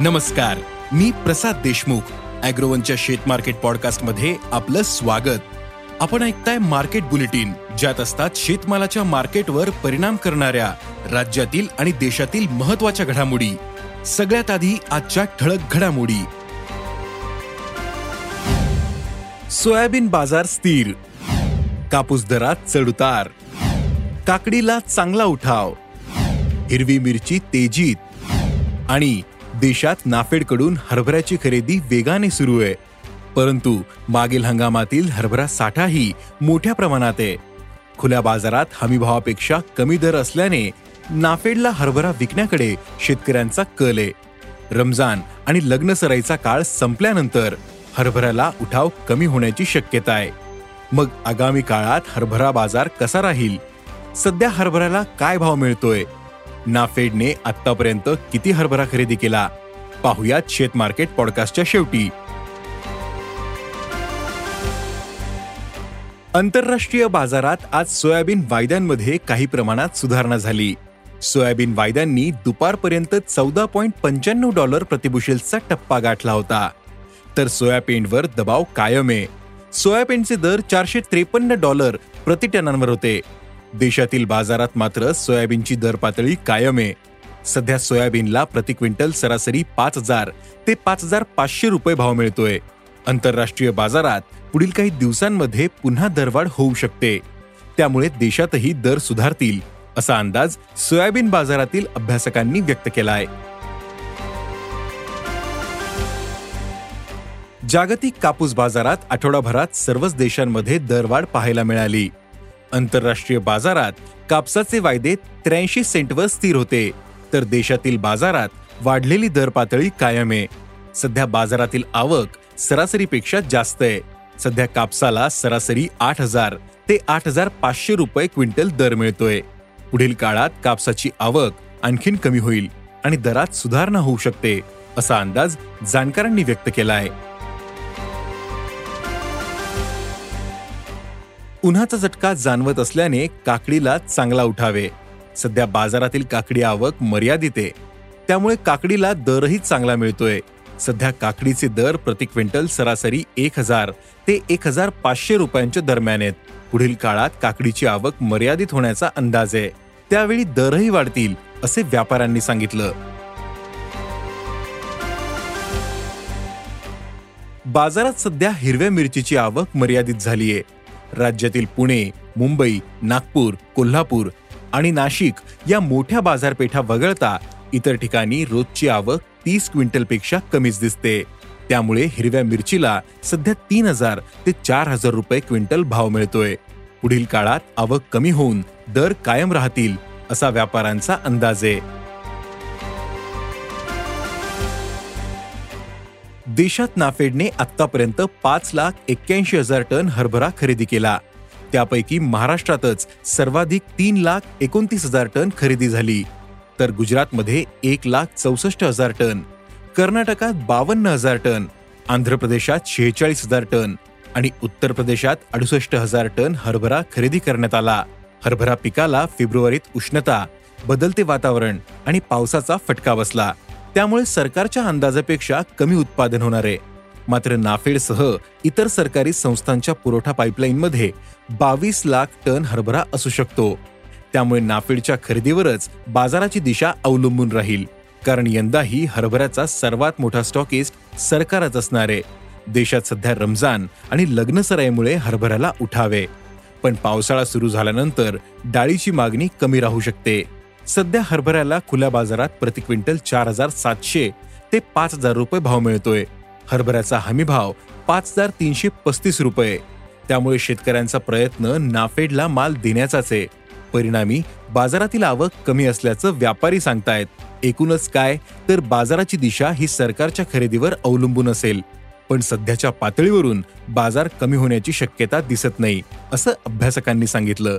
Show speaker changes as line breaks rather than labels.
नमस्कार मी प्रसाद देशमुख अॅग्रोवनच्या शेत मार्केट पॉडकास्टमध्ये आपलं स्वागत. आपण ऐकताय मार्केट बुलेटिन ज्यात असतात शेतमालाच्या मार्केटवर परिणाम करणाऱ्या राज्यातील आणि देशातील महत्त्वाच्या घडामोडी. सगळ्यात आधी आजच्या ठळक घडामोडी. सोयाबीन बाजार स्थिर. कापूस दरात चढउतार. काकडीला चांगला उठाव. हिरवी मिरची तेजीत. आणि देशात नाफेडकडून हरभऱ्याची खरेदी वेगाने सुरू आहे. परंतु मागील हंगामातील हरभरा साठाही मोठ्या प्रमाणात आहे. खुल्या बाजारात हमीभावापेक्षा कमी दर असल्याने नाफेडला हरभरा विकण्याकडे शेतकऱ्यांचा कल आहे. रमजान आणि लग्न सराईचा काळ संपल्यानंतर हरभऱ्याला उठाव कमी होण्याची शक्यता आहे. मग आगामी काळात हरभरा बाजार कसा राहील? सध्या हरभऱ्याला काय भाव मिळतोय? नाफेडने आतापर्यंत किती हरभरा खरेदी केला? पाहुयात शेत मार्केट पॉडकास्टच्या शेवटी. आंतरराष्ट्रीय बाजारात आज सोयाबीन वायद्यांमध्ये काही प्रमाणात सुधारणा झाली. सोयाबीन वायद्यांनी दुपारपर्यंत चौदा पॉईंट पंच्याण्णव डॉलर प्रतिबुशेलचा टप्पा गाठला होता. तर सोयाबीनवर दबाव कायम आहे. सोयाबीनचे दर चारशे त्रेपन्न डॉलर प्रति टनांवर होते. देशातील बाजारात मात्र सोयाबीनची दर पातळी कायम आहे. सध्या सोयाबीनला प्रति क्विंटल सरासरी पाच हजार ते पाच हजार पाचशे रुपये भाव मिळतोय. आंतरराष्ट्रीय बाजारात पुढील काही दिवसांमध्ये पुन्हा दरवाढ होऊ शकते. त्यामुळे देशातही दर सुधारतील असा अंदाज सोयाबीन बाजारातील अभ्यासकांनी व्यक्त केलाय. जागतिक कापूस बाजारात आठवडाभरात सर्वच देशांमध्ये दरवाढ पाहायला मिळाली. आंतरराष्ट्रीय बाजारात कापसाचे वायदे त्र्याऐंशी सेंटवर स्थिर होते. तर देशातील बाजारात वाढलेली दर पातळी कायम आहे. सध्या बाजारातील आवक सरासरीपेक्षा जास्त आहे. सध्या कापसाला सरासरी आठ हजार ते आठ हजार पाचशे रुपये क्विंटल दर मिळतोय. पुढील काळात कापसाची आवक आणखीन कमी होईल आणि दरात सुधारणा होऊ शकते असा अंदाज जाणकारांनी व्यक्त केला आहे. उन्हाचा झटका जाणवत असल्याने काकडीला चांगला उठावे. सध्या बाजारातील काकडी आवक मर्यादित आहे. त्यामुळे काकडीला दरही चांगला मिळतोय. सध्या काकडीचे दर प्रति क्विंटल सरासरी एक हजार ते एक हजार पाचशे रुपयांच्या दरम्यान आहेत. पुढील काळात काकडीची आवक मर्यादित होण्याचा अंदाज आहे. त्यावेळी दरही वाढतील असे व्यापाऱ्यांनी सांगितलं. बाजारात सध्या हिरव्या मिरचीची आवक मर्यादित झालीय. राज्यातील पुणे मुंबई नागपूर कोल्हापूर आणि नाशिक या मोठ्या बाजारपेठा वगळता इतर ठिकाणी रोजची आवक तीस क्विंटलपेक्षा कमीच दिसते. त्यामुळे हिरव्या मिरचीला सध्या तीन हजार ते चार हजार रुपये क्विंटल भाव मिळतोय. पुढील काळात आवक कमी होऊन दर कायम राहतील असा व्यापाऱ्यांचा अंदाज आहे. देशात नाफेडने आतापर्यंत पाच लाख एक्क्याऐंशी हजार टन हरभरा खरेदी केला. त्यापैकी महाराष्ट्रातच सर्वाधिक तीन लाख एकोणतीस हजार टन खरेदी झाली. तर गुजरातमध्ये एक लाख चौसष्ट हजार टन कर्नाटकात बावन्न हजार टन आंध्र प्रदेशात शेहेचाळीस हजार टन आणि उत्तर प्रदेशात अडुसष्ट हजार टन हरभरा खरेदी करण्यात आला. हरभरा पिकाला फेब्रुवारीत उष्णता बदलते वातावरण आणि पावसाचा फटका बसला. त्यामुळे सरकारच्या अंदाजापेक्षा कमी उत्पादन होणार आहे. मात्र नाफेडसह इतर सरकारी संस्थांच्या पुरवठा पाईपलाईनमध्ये बावीस लाख टन हरभरा असू शकतो. त्यामुळे नाफेडच्या खरेदीवरच बाजाराची दिशा अवलंबून राहील. कारण यंदाही हरभऱ्याचा सर्वात मोठा स्टॉकिस्ट सरकारच असणार आहे. देशात सध्या रमजान आणि लग्न सराईमुळे हरभऱ्याला उठावे. पण पावसाळा सुरू झाल्यानंतर डाळीची मागणी कमी राहू शकते. सध्या हरभऱ्याला खुल्या बाजारात प्रति क्विंटल चार हजार सातशे ते पाच हजार रुपये भाव मिळतोय. हरभऱ्याचा हमी भाव पाच हजार तीनशे पस्तीस रुपये. त्यामुळे शेतकऱ्यांचा प्रयत्न नाफेडला माल देण्याचाच आहे. परिणामी बाजारातील आवक कमी असल्याचं व्यापारी सांगतायत. एकूणच काय तर बाजाराची दिशा ही सरकारच्या खरेदीवर अवलंबून असेल. पण सध्याच्या पातळीवरून बाजार कमी होण्याची शक्यता दिसत नाही असं अभ्यासकांनी सांगितलं.